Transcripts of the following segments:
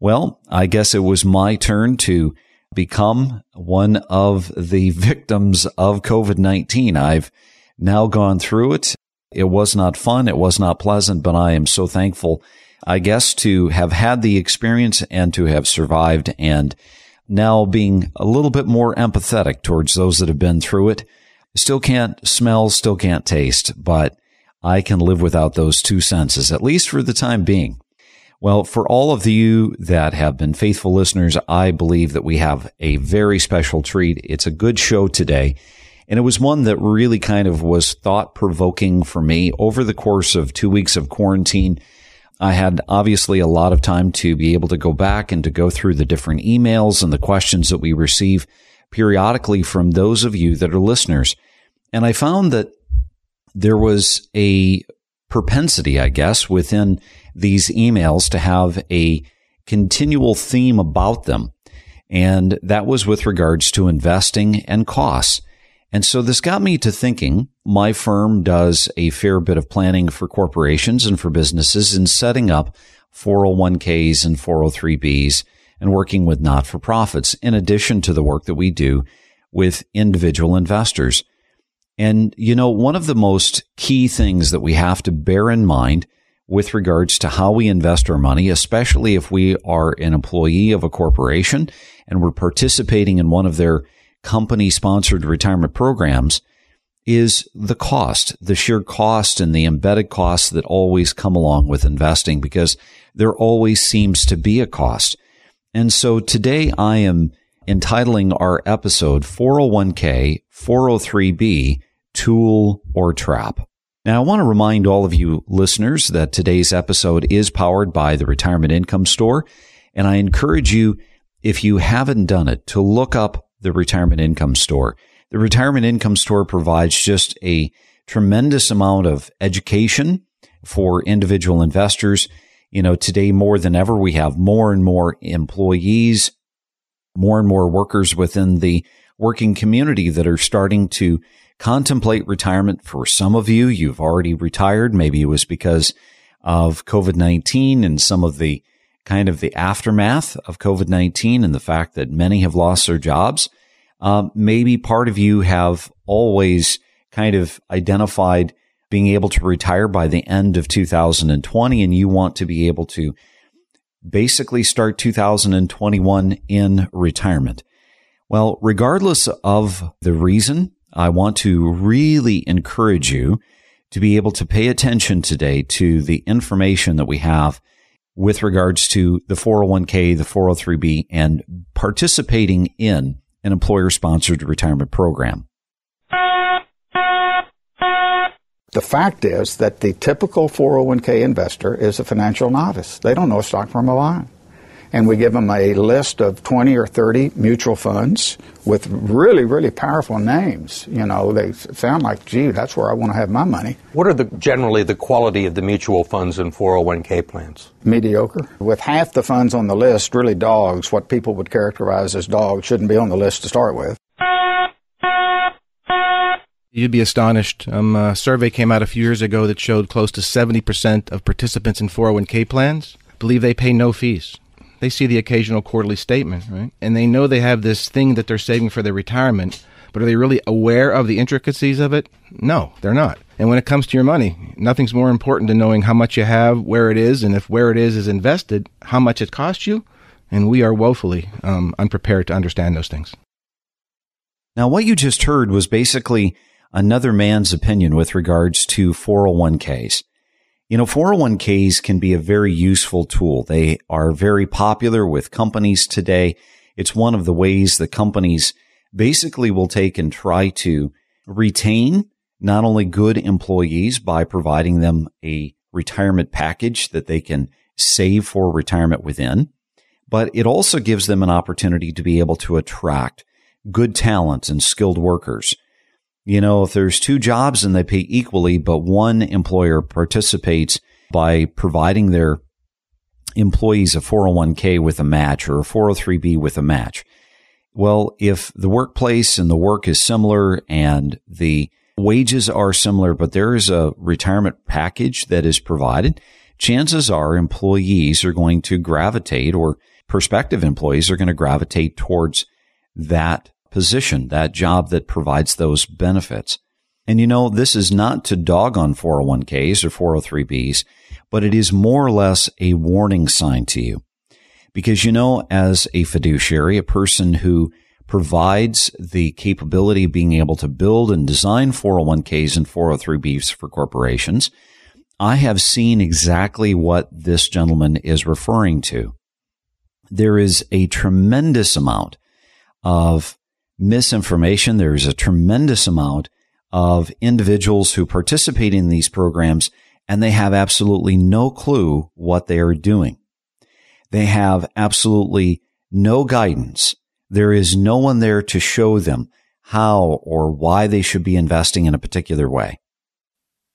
Well, I guess it was my turn to become one of the victims of COVID 19. I've now gone through it. It was not fun. It was not pleasant, but I am so thankful, I guess, to have had the experience and to have survived and now being a little bit more empathetic towards those that have been through it. Still can't smell, still can't taste, but I can live without those two senses, at least for the time being. Well, for all of you that have been faithful listeners, I believe that we have a very special treat. It's a good show today. And it was one that really kind of was thought provoking for me over the course of two weeks of quarantine. I had obviously a lot of time to be able to go back and to go through the different emails and the questions that we receive periodically from those of you that are listeners. And I found that there was a propensity, I guess, within these emails to have a continual theme about them. And that was with regards to investing and costs. And so this got me to thinking my firm does a fair bit of planning for corporations and for businesses in setting up 401ks and 403bs and working with not for profits in addition to the work that we do with individual investors. And, you know, one of the most key things that we have to bear in mind with regards to how we invest our money, especially if we are an employee of a corporation and we're participating in one of their company sponsored retirement programs, is the cost, the sheer cost and the embedded costs that always come along with investing because there always seems to be a cost. And so today I am entitling our episode 401k, 403b, tool, or trap. Now, I want to remind all of you listeners that today's episode is powered by the Retirement Income Store. And I encourage you, if you haven't done it, to look up the Retirement Income Store. The Retirement Income Store provides just a tremendous amount of education for individual investors. You know, today more than ever, we have more and more employees, more and more workers within the working community that are starting to contemplate retirement. For some of you, you've already retired. Maybe it was because of COVID-19 and some of the kind of the aftermath of COVID-19 and the fact that many have lost their jobs. Um, maybe part of you have always kind of identified being able to retire by the end of 2020 and you want to be able to basically start 2021 in retirement. Well, regardless of the reason I want to really encourage you to be able to pay attention today to the information that we have with regards to the 401k, the 403b, and participating in an employer sponsored retirement program. The fact is that the typical 401k investor is a financial novice. They don't know a stock from a bond and we give them a list of 20 or 30 mutual funds with really, really powerful names. You know, they sound like, gee, that's where I want to have my money. What are the generally the quality of the mutual funds and 401k plans? Mediocre. With half the funds on the list, really dogs, what people would characterize as dogs, shouldn't be on the list to start with. You'd be astonished. Um, a survey came out a few years ago that showed close to 70% of participants in 401k plans believe they pay no fees. They see the occasional quarterly statement, right? And they know they have this thing that they're saving for their retirement, but are they really aware of the intricacies of it? No, they're not. And when it comes to your money, nothing's more important than knowing how much you have, where it is, and if where it is is invested, how much it costs you. And we are woefully um, unprepared to understand those things. Now, what you just heard was basically another man's opinion with regards to 401ks. You know, 401ks can be a very useful tool. They are very popular with companies today. It's one of the ways that companies basically will take and try to retain not only good employees by providing them a retirement package that they can save for retirement within, but it also gives them an opportunity to be able to attract good talent and skilled workers you know, if there's two jobs and they pay equally, but one employer participates by providing their employees a 401k with a match or a 403b with a match. Well, if the workplace and the work is similar and the wages are similar, but there is a retirement package that is provided, chances are employees are going to gravitate or prospective employees are going to gravitate towards that position, that job that provides those benefits. And you know, this is not to dog on 401ks or 403bs, but it is more or less a warning sign to you. Because you know, as a fiduciary, a person who provides the capability of being able to build and design 401ks and 403bs for corporations, I have seen exactly what this gentleman is referring to. There is a tremendous amount of misinformation. There's a tremendous amount of individuals who participate in these programs and they have absolutely no clue what they are doing. They have absolutely no guidance. There is no one there to show them how or why they should be investing in a particular way.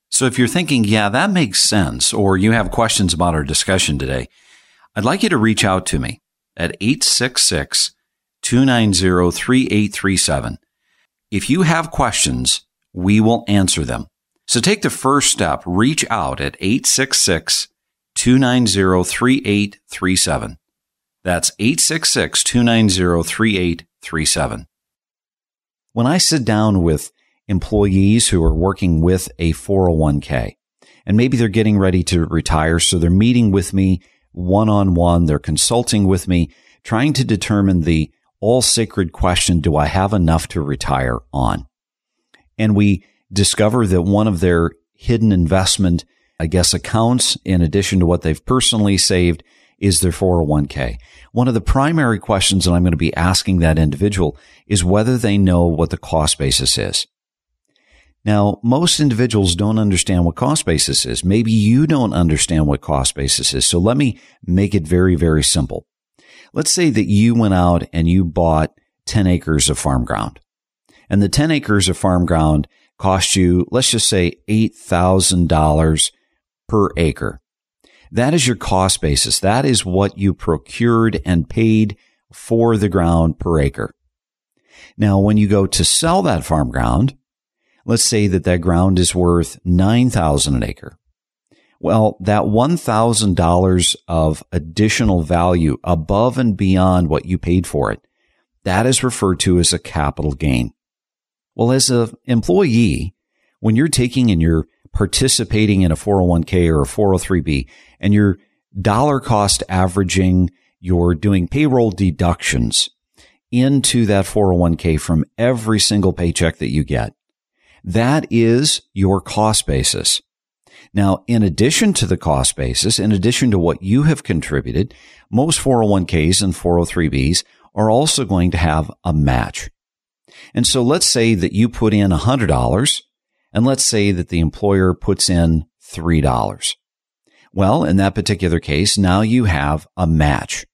So if you're thinking, yeah, that makes sense, or you have questions about our discussion today, I'd like you to reach out to me at 866 290 3837. If you have questions, we will answer them. So take the first step. Reach out at 866 290 3837. That's 866 290 3837. When I sit down with employees who are working with a 401k, and maybe they're getting ready to retire, so they're meeting with me one on one, they're consulting with me, trying to determine the all sacred question do I have enough to retire on? And we discover that one of their hidden investment, I guess, accounts, in addition to what they've personally saved, is their 401k. One of the primary questions that I'm going to be asking that individual is whether they know what the cost basis is. Now, most individuals don't understand what cost basis is. Maybe you don't understand what cost basis is. So let me make it very, very simple. Let's say that you went out and you bought 10 acres of farm ground and the 10 acres of farm ground cost you, let's just say $8,000 per acre. That is your cost basis. That is what you procured and paid for the ground per acre. Now, when you go to sell that farm ground, let's say that that ground is worth 9,000 an acre. Well, that $1,000 of additional value above and beyond what you paid for it, that is referred to as a capital gain. Well, as an employee, when you're taking and you're participating in a 401k or a 403b and you're dollar cost averaging, you're doing payroll deductions into that 401k from every single paycheck that you get. That is your cost basis. Now, in addition to the cost basis, in addition to what you have contributed, most 401ks and 403bs are also going to have a match. And so let's say that you put in $100 and let's say that the employer puts in $3. Well, in that particular case, now you have a match.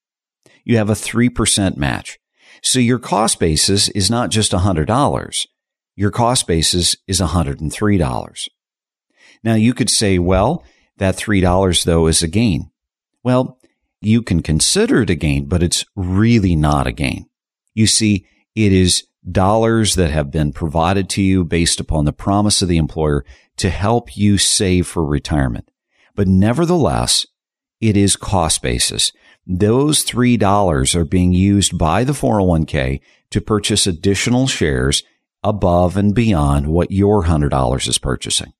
You have a 3% match. So your cost basis is not just $100. Your cost basis is $103. Now you could say, well, that $3 though is a gain. Well, you can consider it a gain, but it's really not a gain. You see, it is dollars that have been provided to you based upon the promise of the employer to help you save for retirement. But nevertheless, it is cost basis. Those $3 are being used by the 401k to purchase additional shares above and beyond what your $100 is purchasing.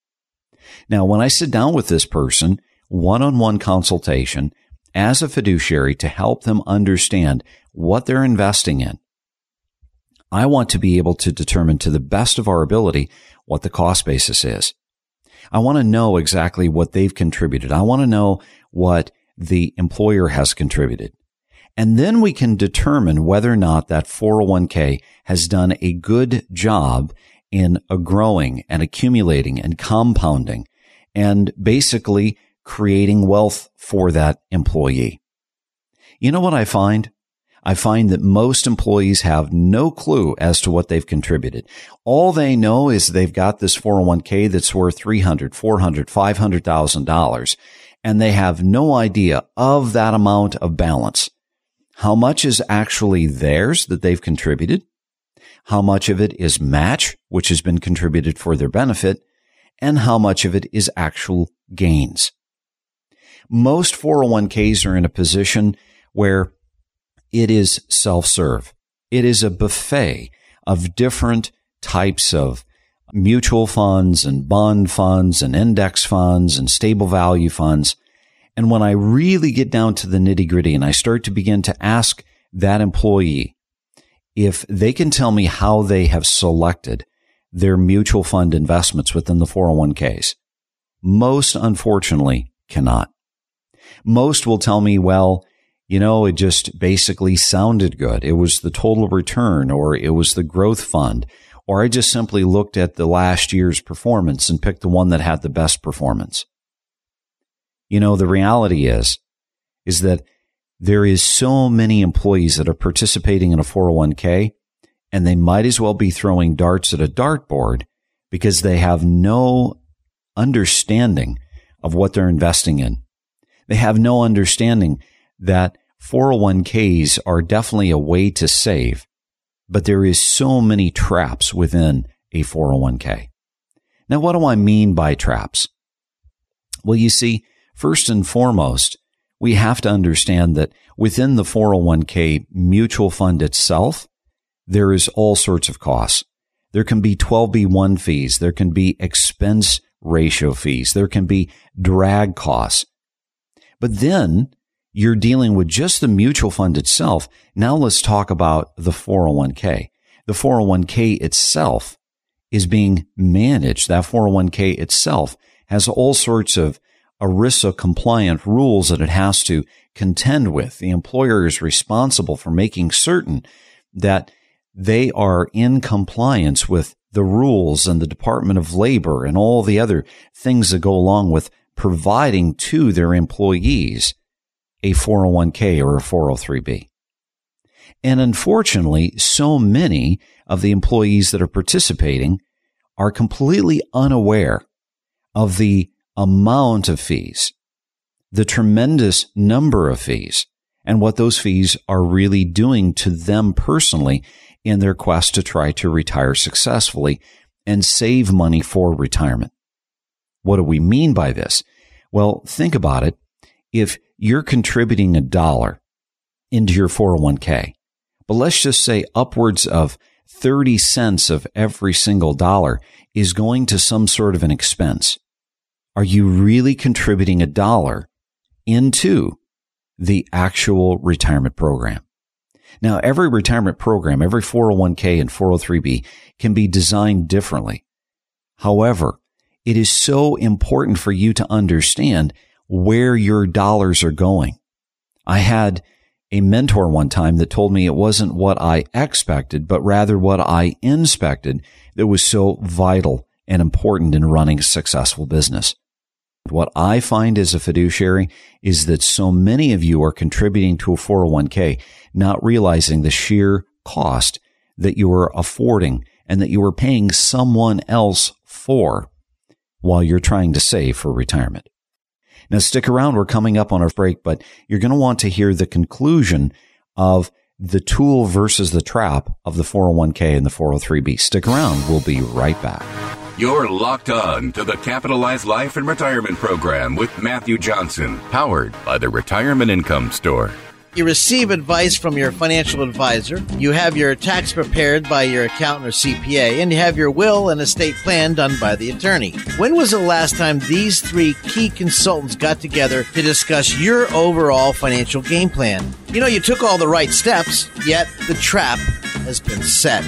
Now, when I sit down with this person, one on one consultation as a fiduciary to help them understand what they're investing in, I want to be able to determine to the best of our ability what the cost basis is. I want to know exactly what they've contributed. I want to know what the employer has contributed. And then we can determine whether or not that 401k has done a good job in a growing and accumulating and compounding and basically creating wealth for that employee. You know what I find? I find that most employees have no clue as to what they've contributed. All they know is they've got this 401k that's worth 300, 400, $500,000 and they have no idea of that amount of balance. How much is actually theirs that they've contributed? How much of it is match, which has been contributed for their benefit? And how much of it is actual gains? Most 401ks are in a position where it is self-serve. It is a buffet of different types of mutual funds and bond funds and index funds and stable value funds. And when I really get down to the nitty gritty and I start to begin to ask that employee if they can tell me how they have selected their mutual fund investments within the 401ks, most unfortunately cannot. Most will tell me, well, you know, it just basically sounded good. It was the total return or it was the growth fund. Or I just simply looked at the last year's performance and picked the one that had the best performance. You know, the reality is, is that there is so many employees that are participating in a 401k and they might as well be throwing darts at a dartboard because they have no understanding of what they're investing in. They have no understanding that 401ks are definitely a way to save, but there is so many traps within a 401k. Now, what do I mean by traps? Well, you see, first and foremost, we have to understand that within the 401k mutual fund itself, there is all sorts of costs. There can be 12B1 fees. There can be expense ratio fees. There can be drag costs. But then you're dealing with just the mutual fund itself. Now let's talk about the 401k. The 401k itself is being managed. That 401k itself has all sorts of ERISA compliant rules that it has to contend with. The employer is responsible for making certain that they are in compliance with the rules and the Department of Labor and all the other things that go along with providing to their employees a 401k or a 403b. And unfortunately, so many of the employees that are participating are completely unaware of the amount of fees, the tremendous number of fees, and what those fees are really doing to them personally in their quest to try to retire successfully and save money for retirement. What do we mean by this? Well, think about it. If you're contributing a dollar into your 401k, but let's just say upwards of 30 cents of every single dollar is going to some sort of an expense. Are you really contributing a dollar into the actual retirement program? Now, every retirement program, every 401k and 403b can be designed differently. However, it is so important for you to understand where your dollars are going. I had a mentor one time that told me it wasn't what I expected, but rather what I inspected that was so vital and important in running a successful business. What I find as a fiduciary is that so many of you are contributing to a 401k, not realizing the sheer cost that you are affording and that you are paying someone else for while you're trying to save for retirement. Now stick around. We're coming up on our break, but you're going to want to hear the conclusion of the tool versus the trap of the 401k and the 403b. Stick around. We'll be right back. You're locked on to the Capitalized Life and Retirement Program with Matthew Johnson, powered by the Retirement Income Store. You receive advice from your financial advisor. You have your tax prepared by your accountant or CPA, and you have your will and estate plan done by the attorney. When was the last time these three key consultants got together to discuss your overall financial game plan? You know, you took all the right steps, yet the trap has been set.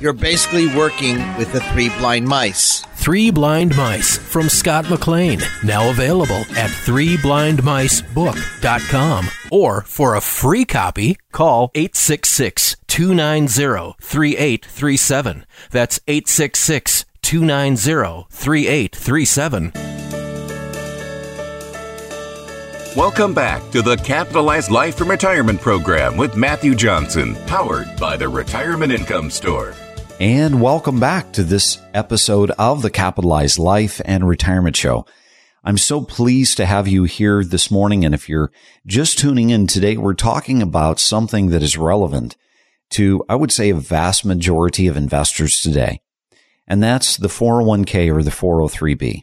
You're basically working with the three blind mice. Three Blind Mice from Scott McLean. Now available at threeblindmicebook.com. Or for a free copy, call 866 290 3837. That's 866 290 3837. Welcome back to the Capitalized Life and Retirement Program with Matthew Johnson, powered by the Retirement Income Store. And welcome back to this episode of the Capitalized Life and Retirement Show. I'm so pleased to have you here this morning. And if you're just tuning in today, we're talking about something that is relevant to, I would say, a vast majority of investors today. And that's the 401k or the 403b.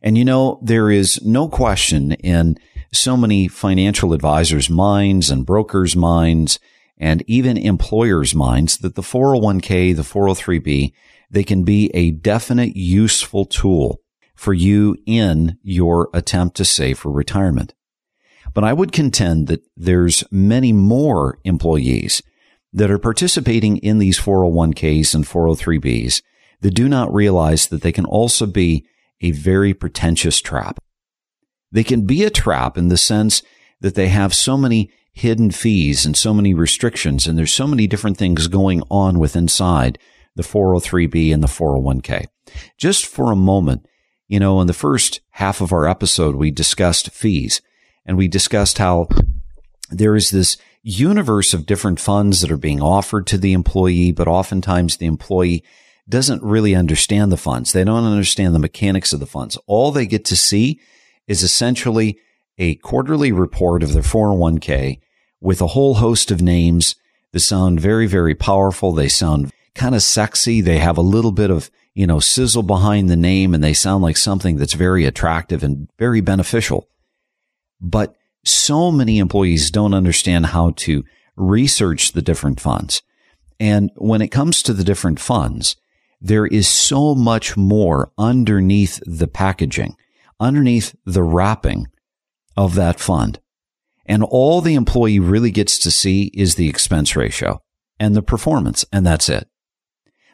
And you know, there is no question in so many financial advisors' minds and brokers' minds and even employers' minds that the 401k, the 403b, they can be a definite useful tool for you in your attempt to save for retirement. But I would contend that there's many more employees that are participating in these 401ks and 403bs that do not realize that they can also be a very pretentious trap. They can be a trap in the sense that they have so many hidden fees and so many restrictions, and there's so many different things going on with inside the 403b and the 401k. Just for a moment, you know, in the first half of our episode, we discussed fees and we discussed how there is this universe of different funds that are being offered to the employee, but oftentimes the employee doesn't really understand the funds. They don't understand the mechanics of the funds. All they get to see is essentially a quarterly report of their 401k with a whole host of names that sound very, very powerful. They sound kind of sexy. They have a little bit of, you know, sizzle behind the name and they sound like something that's very attractive and very beneficial. But so many employees don't understand how to research the different funds. And when it comes to the different funds, there is so much more underneath the packaging, underneath the wrapping of that fund. And all the employee really gets to see is the expense ratio and the performance, and that's it.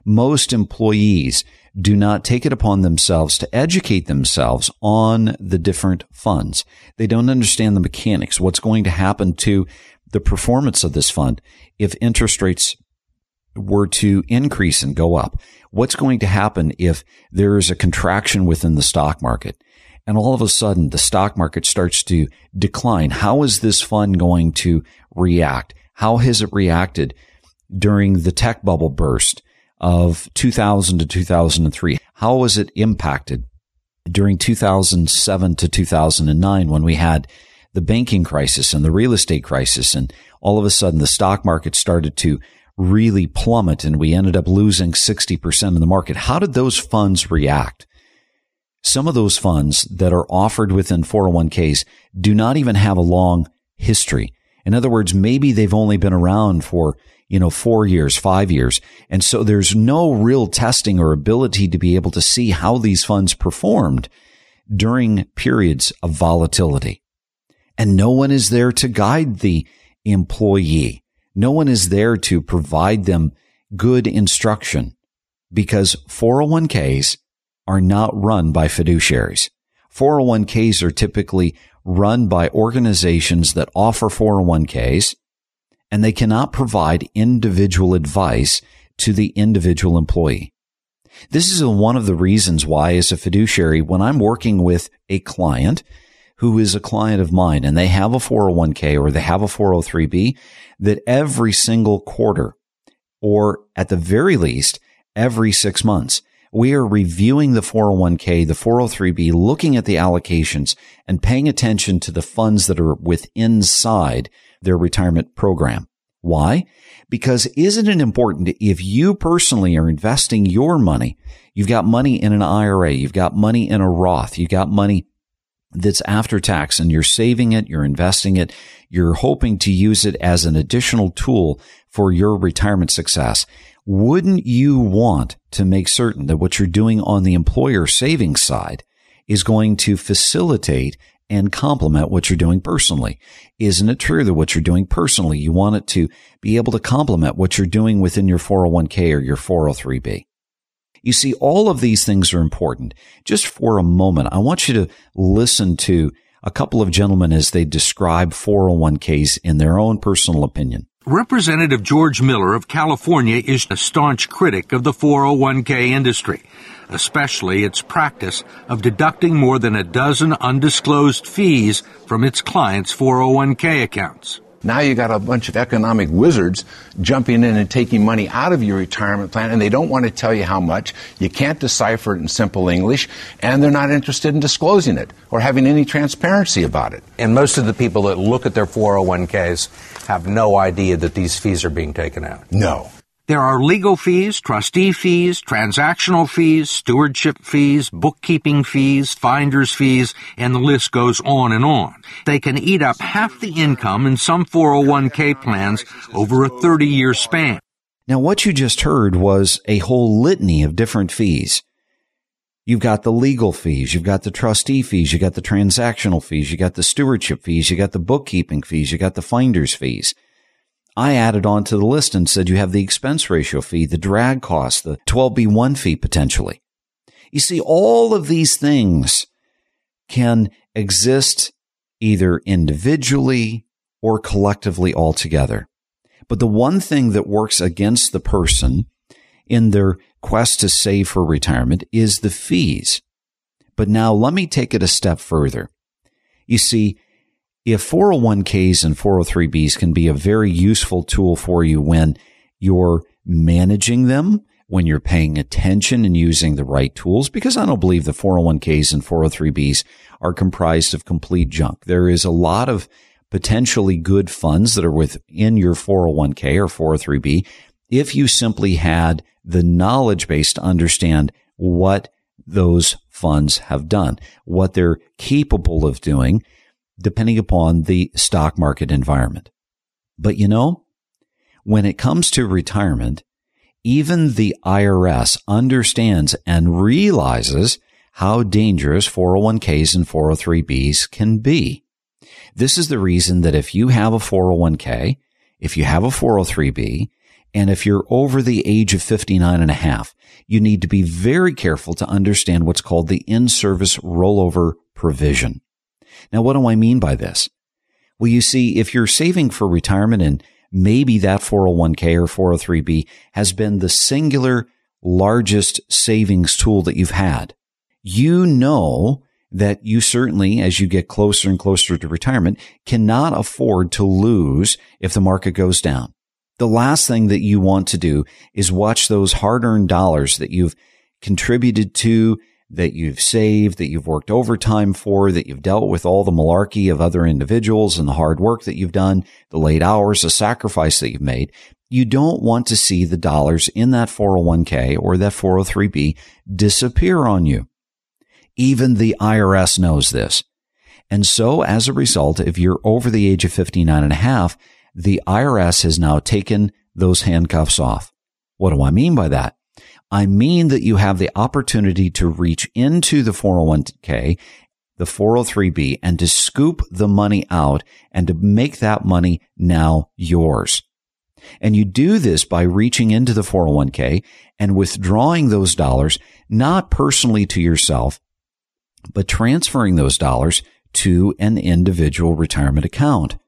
Most employees do not take it upon themselves to educate themselves on the different funds. They don't understand the mechanics, what's going to happen to the performance of this fund if interest rates were to increase and go up. What's going to happen if there is a contraction within the stock market? And all of a sudden the stock market starts to decline. How is this fund going to react? How has it reacted during the tech bubble burst of 2000 to 2003? How was it impacted during 2007 to 2009 when we had the banking crisis and the real estate crisis and all of a sudden the stock market started to really plummet and we ended up losing 60% of the market. How did those funds react? Some of those funds that are offered within 401ks do not even have a long history. In other words, maybe they've only been around for, you know, four years, five years. And so there's no real testing or ability to be able to see how these funds performed during periods of volatility. And no one is there to guide the employee. No one is there to provide them good instruction because 401ks are not run by fiduciaries. 401ks are typically run by organizations that offer 401ks and they cannot provide individual advice to the individual employee. This is one of the reasons why as a fiduciary, when I'm working with a client who is a client of mine and they have a 401k or they have a 403b, that every single quarter or at the very least every six months, we are reviewing the 401k, the 403b, looking at the allocations and paying attention to the funds that are within inside their retirement program. Why? Because isn't it important if you personally are investing your money, you've got money in an IRA, you've got money in a Roth, you've got money that's after tax and you're saving it, you're investing it, you're hoping to use it as an additional tool for your retirement success. Wouldn't you want to make certain that what you're doing on the employer savings side is going to facilitate and complement what you're doing personally. Isn't it true that what you're doing personally, you want it to be able to complement what you're doing within your 401k or your 403b? You see, all of these things are important. Just for a moment, I want you to listen to a couple of gentlemen as they describe 401ks in their own personal opinion. Representative George Miller of California is a staunch critic of the 401k industry, especially its practice of deducting more than a dozen undisclosed fees from its clients' 401k accounts. Now you got a bunch of economic wizards jumping in and taking money out of your retirement plan, and they don't want to tell you how much. You can't decipher it in simple English, and they're not interested in disclosing it or having any transparency about it. And most of the people that look at their 401ks have no idea that these fees are being taken out. No. There are legal fees, trustee fees, transactional fees, stewardship fees, bookkeeping fees, finder's fees, and the list goes on and on. They can eat up half the income in some 401k plans over a 30 year span. Now, what you just heard was a whole litany of different fees. You've got the legal fees, you've got the trustee fees, you got the transactional fees, you got the stewardship fees, you got the bookkeeping fees, you got the finder's fees. I added on to the list and said you have the expense ratio fee, the drag cost, the 12B1 fee potentially. You see, all of these things can exist either individually or collectively altogether. But the one thing that works against the person in their quest to save for retirement is the fees. But now let me take it a step further. You see, if 401ks and 403bs can be a very useful tool for you when you're managing them, when you're paying attention and using the right tools, because I don't believe the 401ks and 403bs are comprised of complete junk. There is a lot of potentially good funds that are within your 401k or 403b if you simply had the knowledge base to understand what those funds have done, what they're capable of doing, depending upon the stock market environment. But you know, when it comes to retirement, even the IRS understands and realizes how dangerous 401ks and 403bs can be. This is the reason that if you have a 401k, if you have a 403b, and if you're over the age of 59 and a half, you need to be very careful to understand what's called the in-service rollover provision. Now, what do I mean by this? Well, you see, if you're saving for retirement and maybe that 401k or 403b has been the singular largest savings tool that you've had, you know that you certainly, as you get closer and closer to retirement, cannot afford to lose if the market goes down. The last thing that you want to do is watch those hard earned dollars that you've contributed to that you've saved, that you've worked overtime for, that you've dealt with all the malarkey of other individuals and the hard work that you've done, the late hours, the sacrifice that you've made. You don't want to see the dollars in that 401k or that 403b disappear on you. Even the IRS knows this. And so as a result, if you're over the age of 59 and a half, the IRS has now taken those handcuffs off. What do I mean by that? I mean that you have the opportunity to reach into the 401k, the 403b, and to scoop the money out and to make that money now yours. And you do this by reaching into the 401k and withdrawing those dollars, not personally to yourself, but transferring those dollars to an individual retirement account.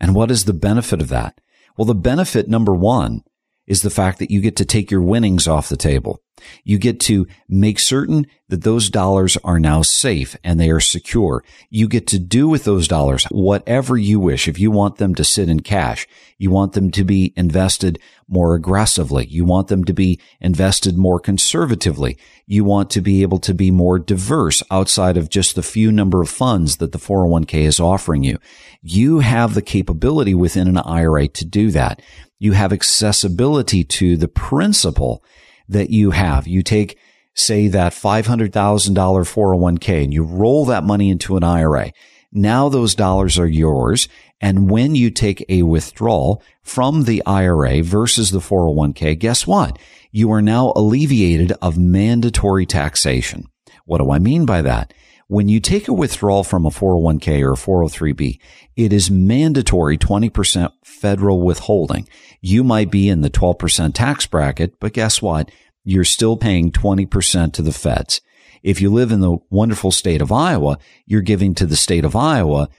And what is the benefit of that? Well, the benefit number one is the fact that you get to take your winnings off the table. You get to make certain that those dollars are now safe and they are secure. You get to do with those dollars whatever you wish. If you want them to sit in cash, you want them to be invested more aggressively. You want them to be invested more conservatively. You want to be able to be more diverse outside of just the few number of funds that the 401k is offering you. You have the capability within an IRA to do that. You have accessibility to the principal that you have. You take, say, that $500,000 401k and you roll that money into an IRA. Now those dollars are yours. And when you take a withdrawal from the IRA versus the 401k, guess what? You are now alleviated of mandatory taxation. What do I mean by that? When you take a withdrawal from a 401k or a 403b, it is mandatory 20% federal withholding. You might be in the 12% tax bracket, but guess what? You're still paying 20% to the feds. If you live in the wonderful state of Iowa, you're giving to the state of Iowa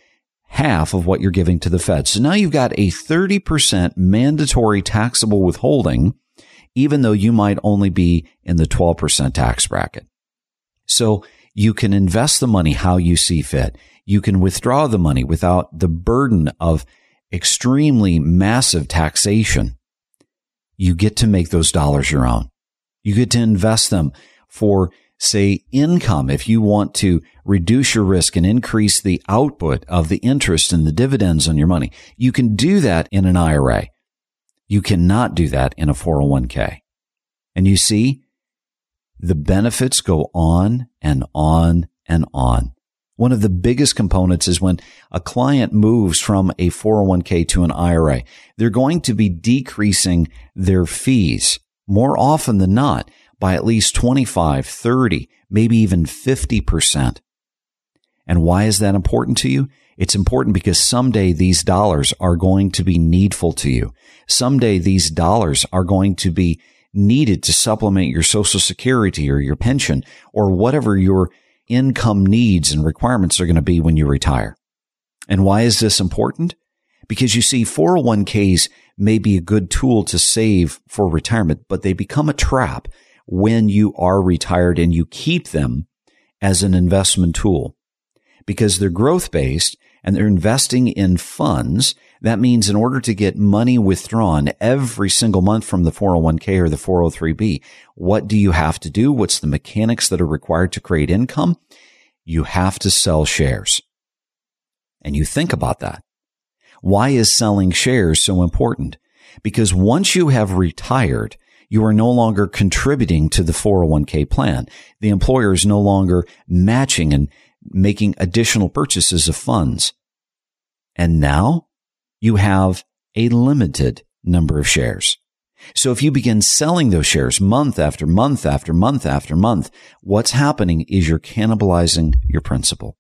half of what you're giving to the feds. So now you've got a 30% mandatory taxable withholding, even though you might only be in the 12% tax bracket. So you can invest the money how you see fit. You can withdraw the money without the burden of extremely massive taxation. You get to make those dollars your own. You get to invest them for, say, income. If you want to reduce your risk and increase the output of the interest and the dividends on your money, you can do that in an IRA. You cannot do that in a 401k. And you see, the benefits go on and on and on. One of the biggest components is when a client moves from a 401k to an IRA, they're going to be decreasing their fees more often than not by at least 25, 30, maybe even 50%. And why is that important to you? It's important because someday these dollars are going to be needful to you. Someday these dollars are going to be needed to supplement your social security or your pension or whatever your income needs and requirements are going to be when you retire. And why is this important? Because you see, 401ks may be a good tool to save for retirement, but they become a trap when you are retired and you keep them as an investment tool because they're growth based and they're investing in funds that means in order to get money withdrawn every single month from the 401k or the 403b, what do you have to do? What's the mechanics that are required to create income? You have to sell shares. And you think about that. Why is selling shares so important? Because once you have retired, you are no longer contributing to the 401k plan. The employer is no longer matching and making additional purchases of funds. And now you have a limited number of shares. So if you begin selling those shares month after month after month after month, what's happening is you're cannibalizing your principal.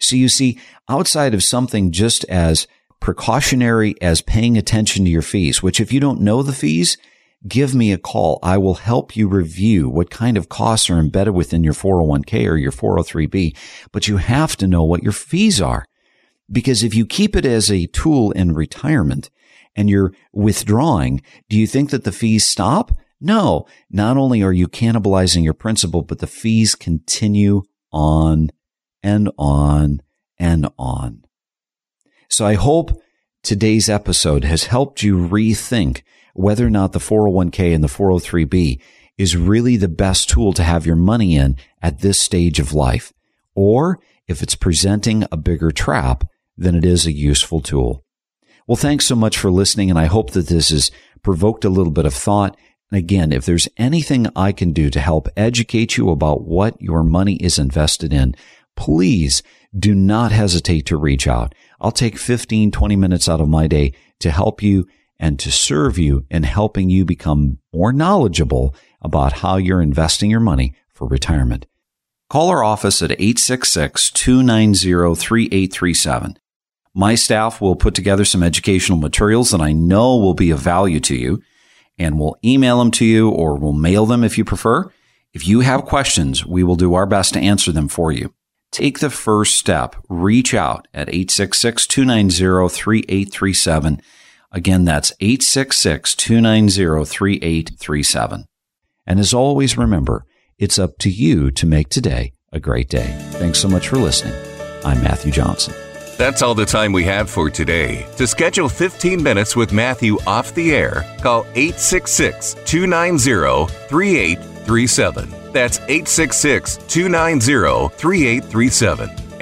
So you see, outside of something just as precautionary as paying attention to your fees, which if you don't know the fees, give me a call. I will help you review what kind of costs are embedded within your 401k or your 403b, but you have to know what your fees are. Because if you keep it as a tool in retirement and you're withdrawing, do you think that the fees stop? No. Not only are you cannibalizing your principal, but the fees continue on and on and on. So I hope today's episode has helped you rethink whether or not the 401k and the 403b is really the best tool to have your money in at this stage of life, or if it's presenting a bigger trap than it is a useful tool. Well, thanks so much for listening, and I hope that this has provoked a little bit of thought. And again, if there's anything I can do to help educate you about what your money is invested in, please do not hesitate to reach out. I'll take 15, 20 minutes out of my day to help you and to serve you in helping you become more knowledgeable about how you're investing your money for retirement. Call our office at 866 290 3837. My staff will put together some educational materials that I know will be of value to you, and we'll email them to you or we'll mail them if you prefer. If you have questions, we will do our best to answer them for you. Take the first step. Reach out at 866 290 3837. Again, that's 866 290 3837. And as always, remember, it's up to you to make today a great day. Thanks so much for listening. I'm Matthew Johnson. That's all the time we have for today. To schedule 15 minutes with Matthew off the air, call 866 290 3837. That's 866 290 3837.